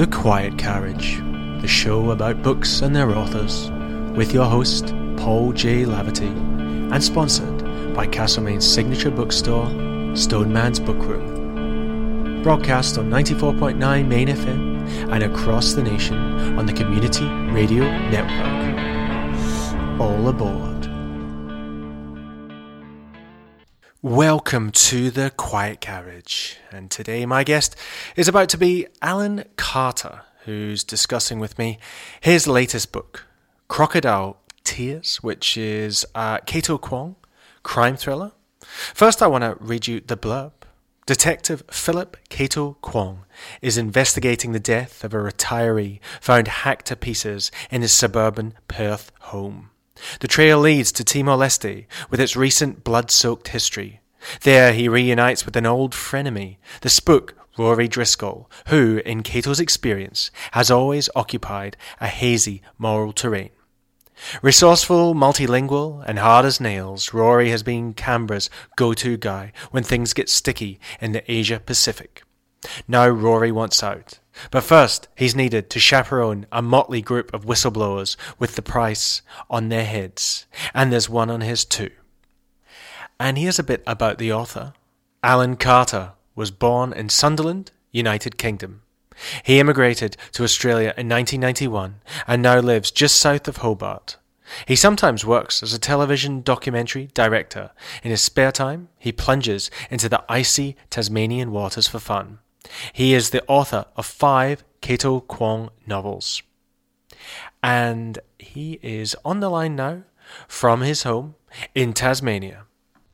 The Quiet Carriage, the show about books and their authors, with your host, Paul J. Laverty, and sponsored by Castlemaine's signature bookstore, Stoneman's Book Room. Broadcast on 94.9 Main FM and across the nation on the Community Radio Network. All aboard. Welcome to the Quiet Carriage, and today my guest is about to be Alan Carter, who's discussing with me his latest book, Crocodile Tears, which is a Cato Kwong crime thriller. First, I want to read you the blurb. Detective Philip Cato Kwong is investigating the death of a retiree found hacked to pieces in his suburban Perth home. The trail leads to Timor Leste with its recent blood soaked history. There he reunites with an old frenemy, the spook Rory Driscoll, who, in Cato's experience, has always occupied a hazy moral terrain. Resourceful, multilingual, and hard as nails, Rory has been Canberra's go to guy when things get sticky in the Asia Pacific. Now Rory wants out. But first, he's needed to chaperone a motley group of whistleblowers with the price on their heads, and there's one on his too. And here's a bit about the author. Alan Carter was born in Sunderland, United Kingdom. He immigrated to Australia in 1991 and now lives just south of Hobart. He sometimes works as a television documentary director. In his spare time, he plunges into the icy Tasmanian waters for fun. He is the author of five Cato Kwong novels. And he is on the line now from his home in Tasmania.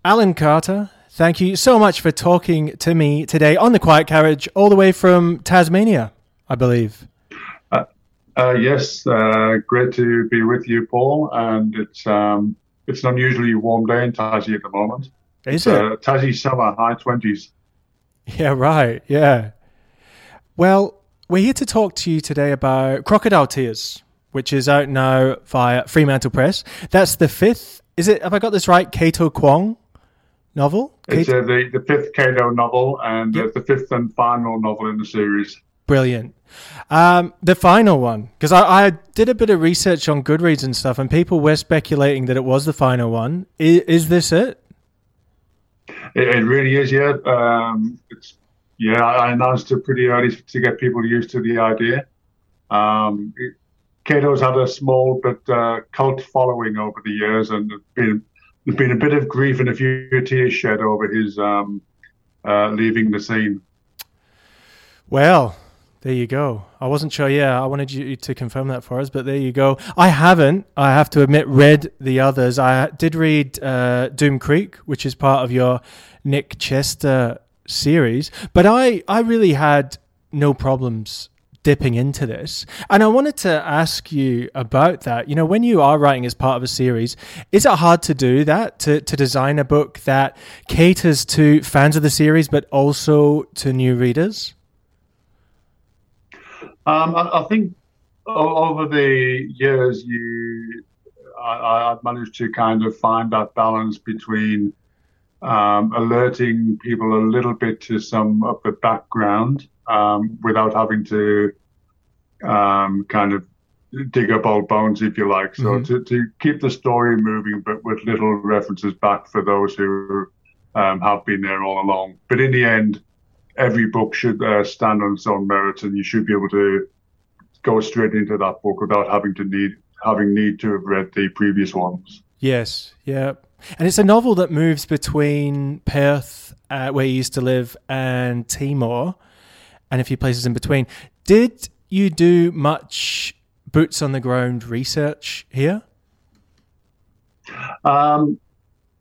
Alan Carter, thank you so much for talking to me today on the Quiet Carriage, all the way from Tasmania, I believe. Uh, uh, yes, uh, great to be with you, Paul. And it's um, it's an unusually warm day in Tassie at the moment. Is it's, it? Uh, Tassie summer, high 20s. Yeah, right. Yeah. Well, we're here to talk to you today about Crocodile Tears, which is out now via Fremantle Press. That's the fifth. Is it? Have I got this right? Cato Kwong novel. It's uh, the, the fifth Cato novel and uh, the fifth and final novel in the series. Brilliant. Um, the final one, because I, I did a bit of research on Goodreads and stuff, and people were speculating that it was the final one. Is, is this it? It, it really is, yeah. Um, it's yeah. I announced it pretty early to get people used to the idea. Um, it, Cato's had a small but uh, cult following over the years, and there's been there's been a bit of grief and a few tears shed over his um, uh, leaving the scene. Well, there you go. I wasn't sure. Yeah, I wanted you to confirm that for us, but there you go. I haven't, I have to admit, read the others. I did read uh, Doom Creek, which is part of your Nick Chester series, but I, I really had no problems dipping into this. And I wanted to ask you about that. You know, when you are writing as part of a series, is it hard to do that, to, to design a book that caters to fans of the series, but also to new readers? Um, I, I think over the years, you, I, I've managed to kind of find that balance between um, alerting people a little bit to some of the background um, without having to um, kind of dig up old bones, if you like. So Mhm. to, to keep the story moving, but with little references back for those who um, have been there all along. But in the end, every book should uh, stand on its own merits, and you should be able to go straight into that book without having to need having need to have read the previous ones. Yes, yeah. And it's a novel that moves between Perth, uh, where you used to live, and Timor, and a few places in between. Did you do much boots on the ground research here? Um,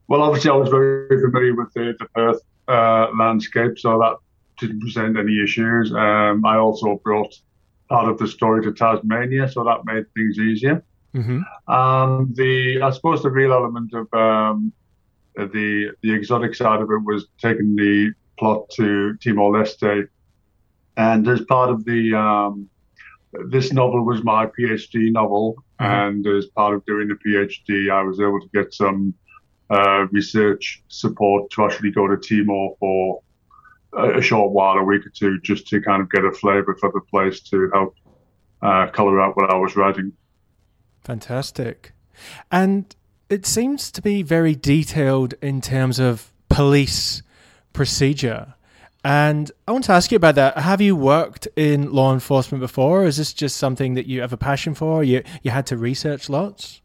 well, obviously, I was very familiar with the, the Perth uh, landscape, so that didn't present any issues. Um, I also brought part of the story to Tasmania, so that made things easier. Mm-hmm. Um, the I suppose the real element of um, the the exotic side of it was taking the plot to Timor Leste, and as part of the um, this novel was my PhD novel, Mhm. and as part of doing the PhD, I was able to get some uh, research support to actually go to Timor for a, short while, a week or two, just to kind of get a flavour for the place to help uh, colour out what I was writing. Fantastic. And it seems to be very detailed in terms of police procedure. And I want to ask you about that. Have you worked in law enforcement before? Or is this just something that you have a passion for? You you had to research lots.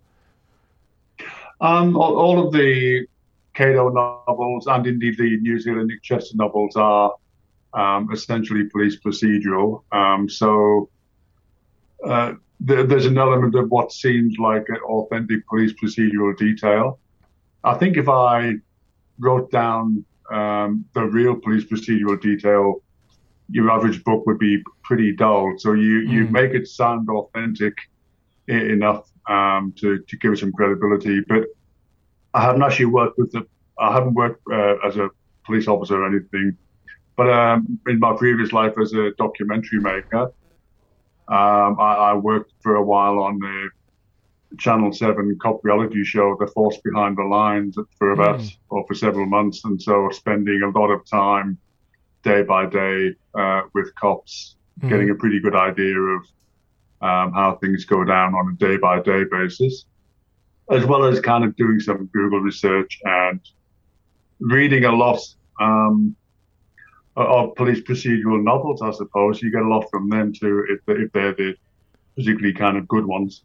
Um, all, all, of the Cato novels and indeed the New Zealand Nick Chester novels are um, essentially police procedural. Um, so uh, there's an element of what seems like an authentic police procedural detail. I think if I wrote down um, the real police procedural detail, your average book would be pretty dull. So you, mm. you hmm. make it sound authentic enough um, to, to give it some credibility. But I haven't actually worked with the, I haven't worked uh, as a police officer or anything. But um, in my previous life as a documentary maker, um, I, I, worked for a while on the Channel 7 cop reality show, The Force Behind the Lines, for about mm. or for several months. And so spending a lot of time day by day uh, with cops, mm. getting a pretty good idea of um, how things go down on a day by day basis, as well as kind of doing some Google research and reading a lot um, of police procedural novels, I suppose. You get a lot from them too, if, if they're the particularly kind of good ones.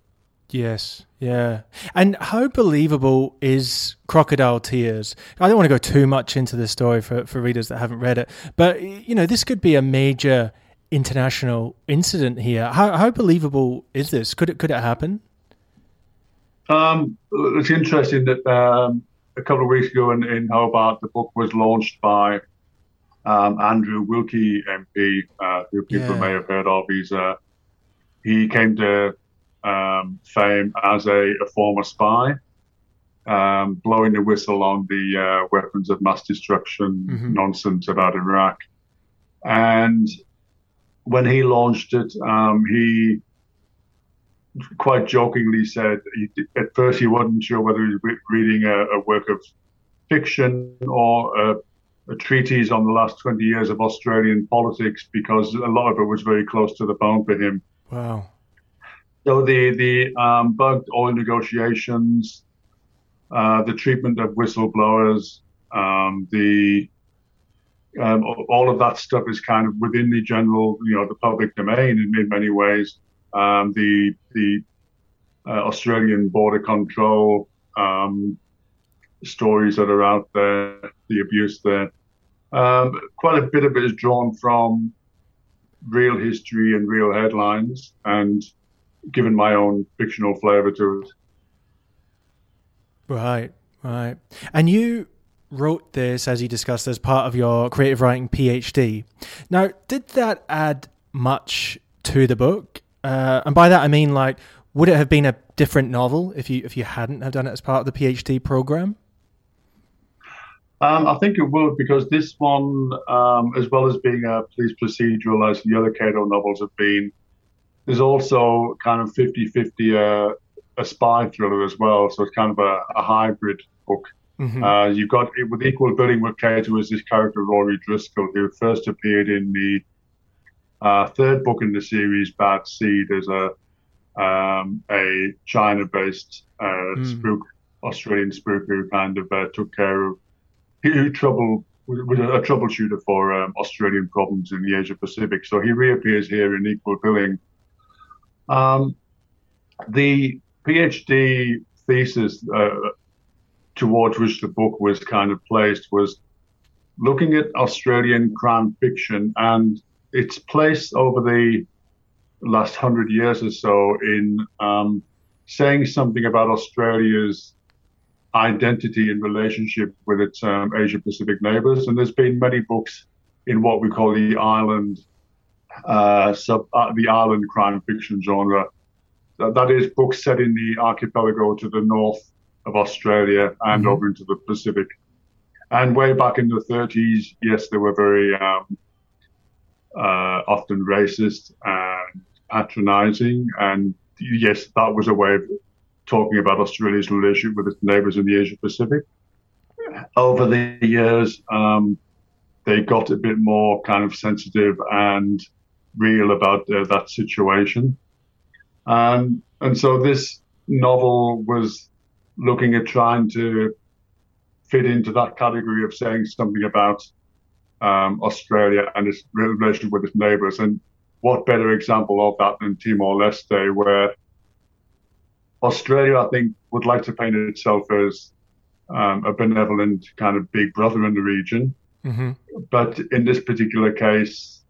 Yes, yeah. And how believable is Crocodile Tears? I don't want to go too much into the story for, for readers that haven't read it, but you know, this could be a major international incident here. How how believable is this? Could it could it happen? Um, it's interesting that um, a couple of weeks ago in, in Hobart, the book was launched by um, Andrew Wilkie MP, uh, who people yeah. may have heard of. He's uh, he came to um, fame as a, a former spy, um, blowing the whistle on the uh, weapons of mass destruction mm-hmm. nonsense about Iraq. And when he launched it, um, he quite jokingly said he, at first he wasn't sure whether he was reading a, a work of fiction or a a treatise on the last 20 years of Australian politics because a lot of it was very close to the bone for him. Wow. So the the um, bugged oil negotiations, uh, the treatment of whistleblowers, um, the um, all of that stuff is kind of within the general, you know, the public domain in, in many ways. Um, the the uh, Australian border control um, stories that are out there, the abuse there. Um, quite a bit of it is drawn from real history and real headlines, and given my own fictional flavour to it. Right, right. And you wrote this, as you discussed, as part of your creative writing PhD. Now, did that add much to the book? Uh, and by that I mean, like, would it have been a different novel if you if you hadn't have done it as part of the PhD program? Um, I think it would because this one, um, as well as being a police procedural, as the other Cato novels have been, there's also kind of 50 50 uh, a spy thriller as well. So it's kind of a, a hybrid book. Mm-hmm. Uh, you've got with equal billing with Cato is this character Rory Driscoll, who first appeared in the uh, third book in the series, Bad Seed, is a um, a China-based uh, mm. spook, Australian spook who kind of uh, took care of who trouble was a troubleshooter for um, Australian problems in the Asia Pacific. So he reappears here in equal billing. Um, the PhD thesis uh, towards which the book was kind of placed was looking at Australian crime fiction and its place over the last hundred years or so in um, saying something about Australia's identity and relationship with its um, Asia Pacific neighbors. And there's been many books in what we call the island uh, sub uh, the island crime fiction genre. that is books set in the archipelago to the north of Australia and mm-hmm. over into the Pacific. And way back in the 30s, yes, they were very um, uh, often racist and patronizing. And yes, that was a way of talking about Australia's relationship with its neighbours in the Asia Pacific. Over the years, um, they got a bit more kind of sensitive and real about uh, that situation. And, and so this novel was looking at trying to fit into that category of saying something about um, Australia and its relationship with its neighbours. And what better example of that than Timor Leste, where Australia, I think, would like to paint itself as um, a benevolent kind of big brother in the region. Mm-hmm. But in this particular case,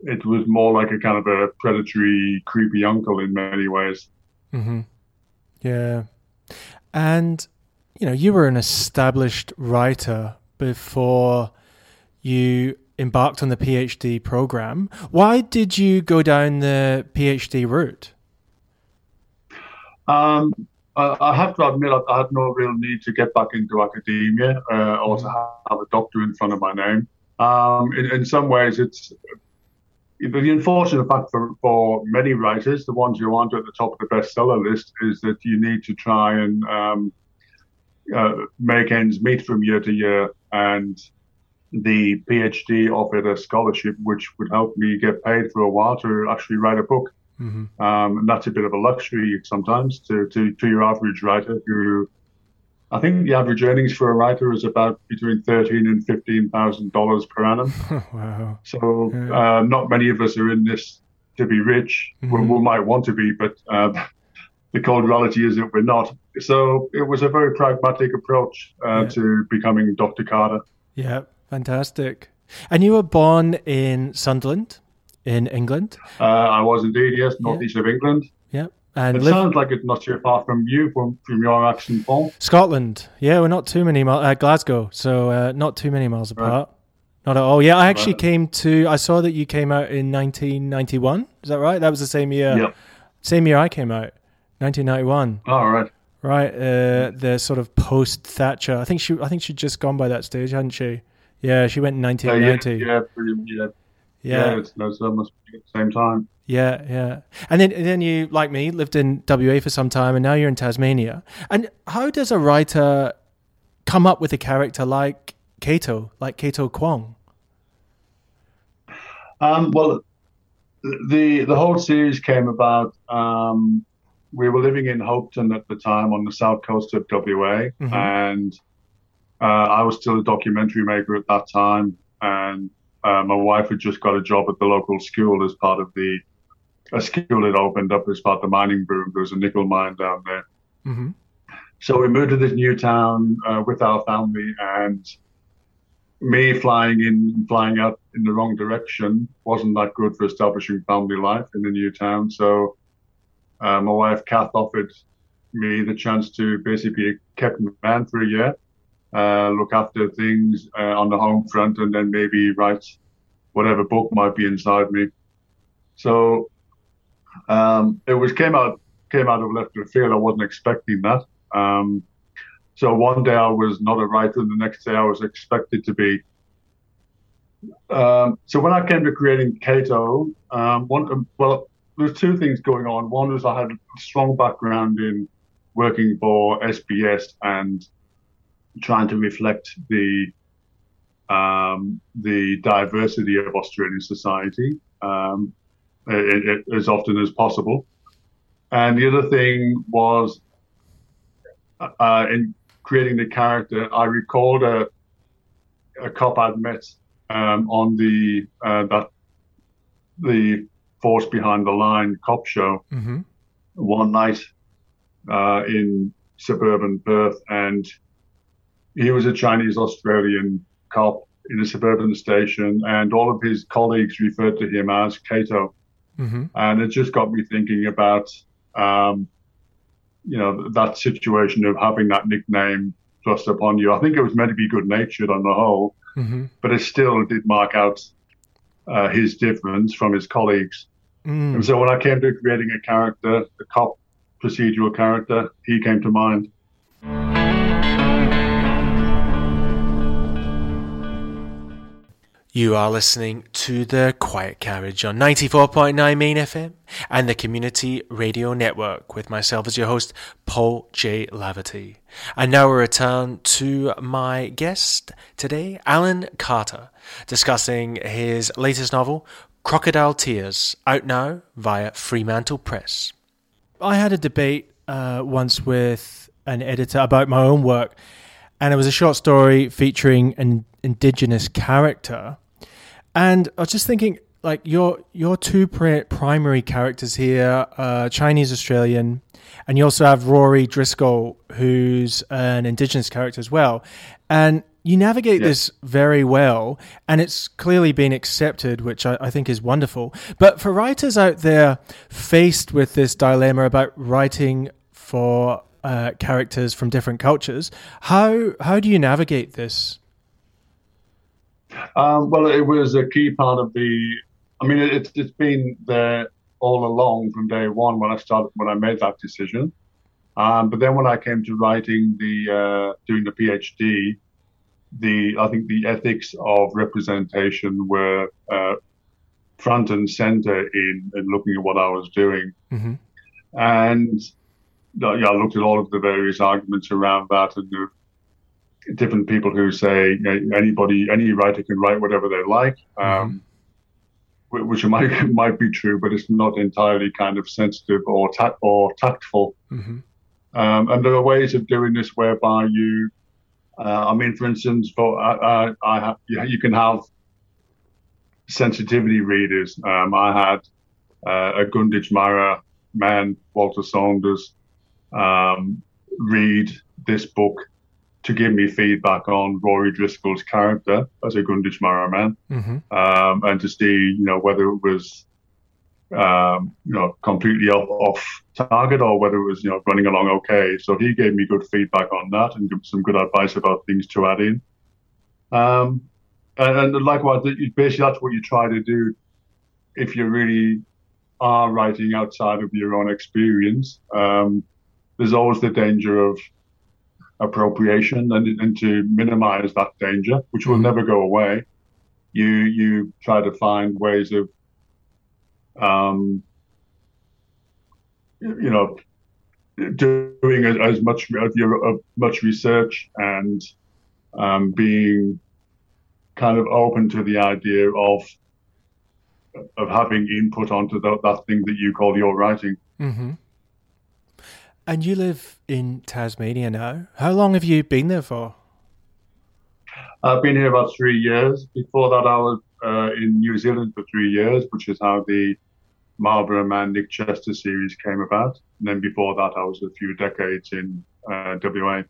it was more like a kind of a predatory, creepy uncle in many ways. Mm-hmm. Yeah. And, you know, you were an established writer before you embarked on the PhD program. Why did you go down the PhD route? Um, I, have to admit, I had no real need to get back into academia uh, or to have a doctor in front of my name. Um, in, in, some ways, it's the unfortunate fact for, for many writers, the ones who aren't at the top of the bestseller list, is that you need to try and um, uh, make ends meet from year to year. And the PhD offered a scholarship which would help me get paid for a while to actually write a book. Mm-hmm. Um, and that's a bit of a luxury sometimes to, to, to your average writer who I think the average earnings for a writer is about between thirteen and fifteen thousand dollars per annum. wow! So yeah. uh, not many of us are in this to be rich. Mm-hmm. We, we, might want to be, but uh, the cold reality is that we're not. So it was a very pragmatic approach uh, yeah. to becoming Dr. Carter. Yeah, fantastic. And you were born in Sunderland, in England. Uh, I was indeed, yes, northeast yeah. of England. Yeah. And it live... sounds like it's not too far from you, from, from your accent, Paul. Scotland. Yeah, we're not too many miles. Uh, Glasgow, so uh, not too many miles apart. Right. Not at all. Yeah, I actually right. came to. I saw that you came out in 1991. Is that right? That was the same year. Yep. Same year I came out, 1991. All right. Right. Uh, the sort of post Thatcher. I think she. I think she'd just gone by that stage, hadn't she? Yeah, she went in 1990. Uh, yeah, yeah, yeah. Yeah, yeah it's, it's almost at the same time. Yeah, yeah. And then and then you, like me, lived in WA for some time, and now you're in Tasmania. And how does a writer come up with a character like Cato, like Cato Kwong? Um, well, the the whole series came about. Um, we were living in Hopetoun at the time on the south coast of WA, mm-hmm. and uh, I was still a documentary maker at that time, and uh, my wife had just got a job at the local school as part of the a school that opened up as part of the mining boom. There was a nickel mine down there. Mm-hmm. So we moved to this new town uh, with our family, and me flying in, and flying out in the wrong direction wasn't that good for establishing family life in the new town. So uh, my wife Kath offered me the chance to basically be a captain man for a year uh, look after things uh, on the home front, and then maybe write whatever book might be inside me. So um, it was came out came out of left field. I wasn't expecting that. Um, so one day I was not a writer, and the next day I was expected to be. Um, so when I came to creating Cato, um, one um, well, there's two things going on. One was I had a strong background in working for SBS and trying to reflect the um, the diversity of Australian society um, it, it, as often as possible. And the other thing was uh, in creating the character, I recalled a a cop I'd met um, on the uh, that the Force Behind the Line cop show mm-hmm. one night uh, in suburban Perth, and he was a Chinese Australian cop in a suburban station, and all of his colleagues referred to him as Cato. Mm-hmm. And it just got me thinking about, um, you know, that situation of having that nickname thrust upon you. I think it was meant to be good natured on the whole, mm-hmm. but it still did mark out uh, his difference from his colleagues. Mm. And so when I came to creating a character, a cop procedural character, he came to mind. You are listening to the Quiet Carriage on 94.9 Main FM and the Community Radio Network with myself as your host, Paul J. Laverty. And now we return to my guest today, Alan Carter, discussing his latest novel, Crocodile Tears, out now via Fremantle Press. I had a debate uh, once with an editor about my own work, and it was a short story featuring an indigenous character and I was just thinking, like your your two primary characters here, uh, Chinese Australian, and you also have Rory Driscoll, who's an Indigenous character as well, and you navigate yes. this very well, and it's clearly been accepted, which I, I, think is wonderful. But for writers out there faced with this dilemma about writing for uh, characters from different cultures, how how do you navigate this? Um, well, it was a key part of the. I mean, it's it's been there all along from day one when I started when I made that decision. Um, but then when I came to writing the uh, doing the PhD, the I think the ethics of representation were uh, front and center in, in looking at what I was doing, mm-hmm. and uh, yeah, I looked at all of the various arguments around that and the different people who say anybody, any writer can write whatever they like, um, mm-hmm. which might might be true, but it's not entirely kind of sensitive or or tactful. Mm-hmm. Um, and there are ways of doing this whereby you, uh, I mean, for instance, for uh, I have, you can have sensitivity readers. Um, I had uh, a Gunditjmara man, Walter Saunders, um, read this book to give me feedback on Rory Driscoll's character as a Gunditjmara man, mm-hmm. um, and to see, you know, whether it was, um, you know, completely off, off target or whether it was, you know, running along okay. So he gave me good feedback on that and some good advice about things to add in. Um, and, and likewise, basically that's what you try to do if you really are writing outside of your own experience. Um, there's always the danger of appropriation and, and to minimize that danger, which will mm-hmm. never go away, you you try to find ways of um, you know doing as, much of your of much research and um, being kind of open to the idea of of having input onto the, that thing that you call your writing. Mm-hmm. And you live in Tasmania now. How long have you been there for? I've been here about three years. Before that, I was uh, in New Zealand for three years, which is how the Marlborough Man Nick Chester series came about. And then before that, I was a few decades in uh, WA.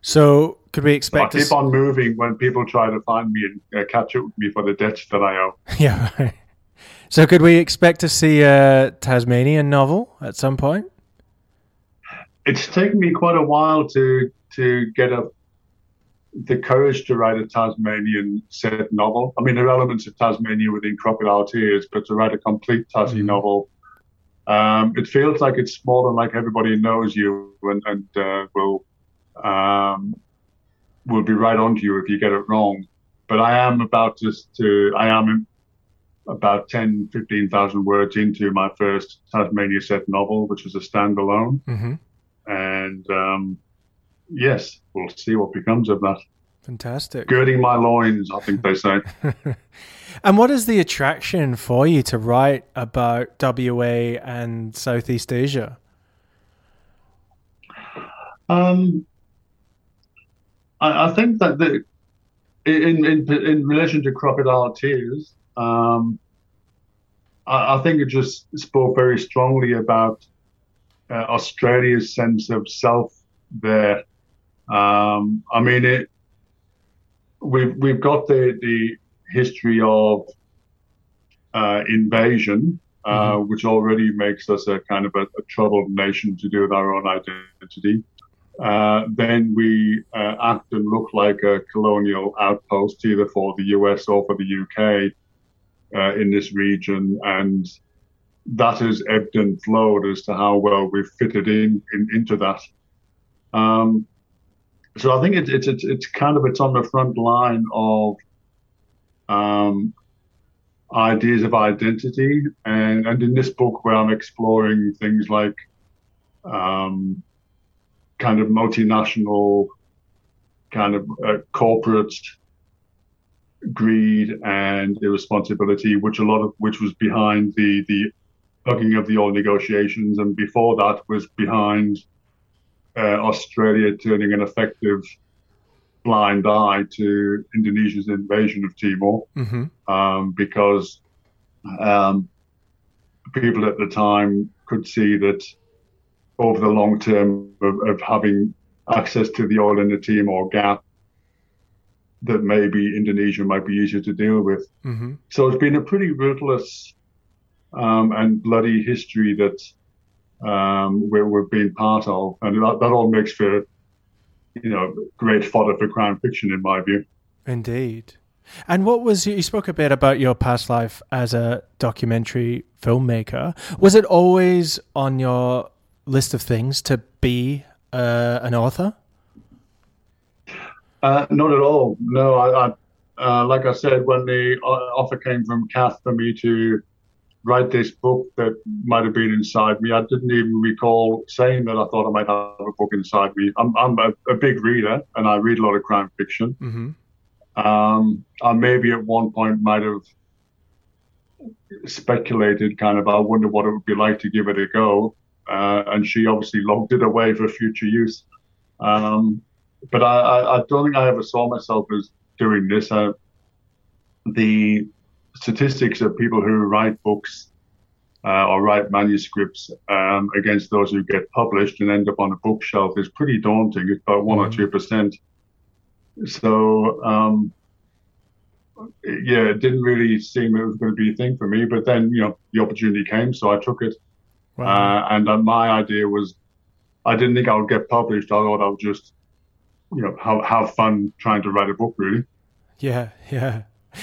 So, could we expect? So I keep on moving when people try to find me and uh, catch up with me for the debts that I owe. Yeah. So, could we expect to see a Tasmanian novel at some point? It's taken me quite a while to to get a the courage to write a Tasmanian set novel. I mean, there are elements of Tasmania within Crocodile Tears, but to write a complete Tassie mm novel, um, it feels like it's more than like everybody knows you and, and uh, will um, will be right onto you if you get it wrong. But I am about just to, I am about 10, 15,000 words into my first Tasmania set novel, which is a standalone. Mm-hmm. And um, yes, we'll see what becomes of that. Fantastic. Girding my loins, I think they say. and what is the attraction for you to write about WA and Southeast Asia? Um, I, I think that the, in, in in relation to crocodile tears, um, I, I, think it just spoke very strongly about uh, Australia's sense of self there. Um, I mean, it. We've we've got the the history of uh, invasion, uh, mm-hmm. which already makes us a kind of a, a, troubled nation to do with our own identity. Uh, then we uh, act and look like a colonial outpost, either for the US or for the UK uh, in this region, and that has ebbed and flowed as to how well we've fitted in, in into that. Um, so I think it's, it's it's it's kind of it's on the front line of um, ideas of identity. And, and in this book, where I'm exploring things like um, kind of multinational, kind of uh, corporate greed and irresponsibility, which a lot of which was behind the the hugging of the oil negotiations, and before that was behind uh, Australia turning an effective blind eye to Indonesia's invasion of Timor, mm-hmm. um, because um, people at the time could see that over the long term of, of having access to the oil in the Timor Gap, that maybe Indonesia might be easier to deal with. Mm-hmm. So it's been a pretty ruthless um, and bloody history that um, we, we've been part of, and that, that all makes for you know great fodder for crime fiction, in my view. Indeed. And what was you spoke a bit about your past life as a documentary filmmaker? Was it always on your list of things to be uh, an author? Uh, not at all. No, I, I uh, like I said, when the offer came from Kath for me to write this book that might have been inside me, I didn't even recall saying that I thought I might have a book inside me. I'm, I'm a, a, big reader and I read a lot of crime fiction. Mm-hmm. Um, I maybe at one point might have speculated kind of, I wonder what it would be like to give it a go. Uh, and she obviously logged it away for future use. Um, but I, I, I, don't think I ever saw myself as doing this. Uh, the statistics of people who write books uh, or write manuscripts um, against those who get published and end up on a bookshelf is pretty daunting. It's about one mm-hmm. or two percent. So um, yeah, it didn't really seem it was going to be a thing for me. But then you know the opportunity came, so I took it. Wow. Uh, and uh, my idea was, I didn't think I would get published. I thought I would just you know have have fun trying to write a book really yeah yeah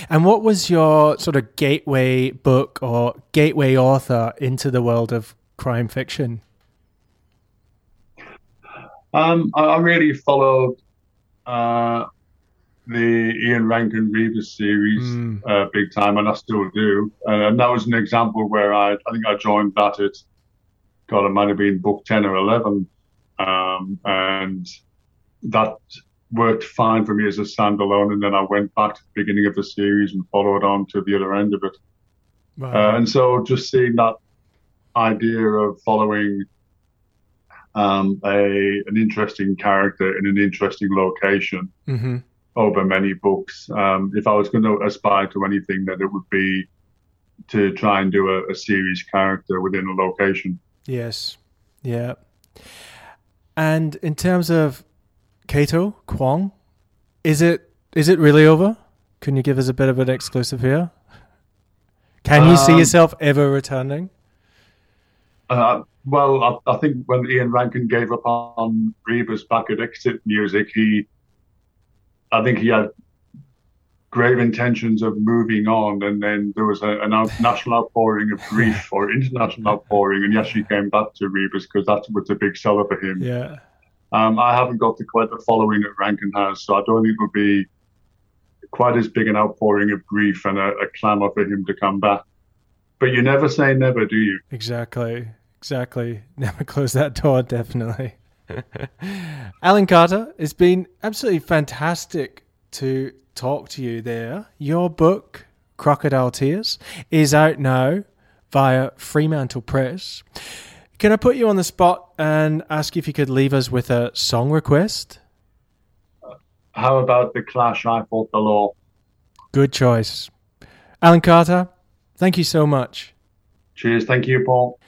and what was your sort of gateway book or gateway author into the world of crime fiction um, I, really followed uh, the Ian Rankin Rebus series mm. uh, big time, and I still do. and that was an example where I, I think I joined that at, God, it might have been book 10 or 11. Um, and that worked fine for me as a standalone. And then I went back to the beginning of the series and followed on to the other end of it. Uh, and so just seeing that idea of following um, a an interesting character in an interesting location mm-hmm. over many books. Um, if I was going to aspire to anything, then it would be to try and do a, a series character within a location. Yes. Yeah. And in terms of Cato Kwong, is it is it really over? Can you give us a bit of an exclusive here? Can you see um, yourself ever returning? Uh, well, I, I, think when Ian Rankin gave up on Rebus back at Exit Music, he, I think he had grave intentions of moving on, and then there was a, a national outpouring of grief or international outpouring, and yes, he came back to Rebus because that was a big seller for him. Yeah. Um, I haven't got the quite the following that Rankin has, so I don't think it would be quite as big an outpouring of grief and a, a clamour for him to come back. But you never say never, do you? Exactly. Exactly. Never close that door, definitely. Alan Carter, it's been absolutely fantastic to talk to you there. Your book, Crocodile Tears, is out now via Fremantle Press. Can I put you on the spot and ask if you could leave us with a song request? How about the Clash? I fought the law. Good choice. Alan Carter, thank you so much. Cheers. Thank you, Paul.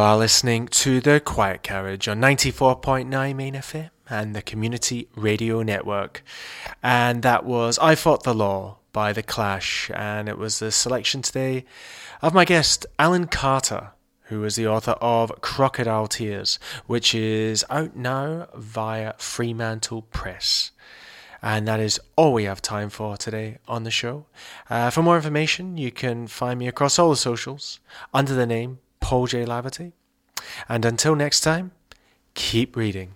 Are listening to The Quiet Carriage on 94.9 Main FM and the Community Radio Network. And that was I Fought the Law by The Clash. And it was the selection today of my guest, Alan Carter, who is the author of Crocodile Tears, which is out now via Fremantle Press. And that is all we have time for today on the show. Uh, for more information, you can find me across all the socials under the name Paul J. Laverty. And until next time, keep reading.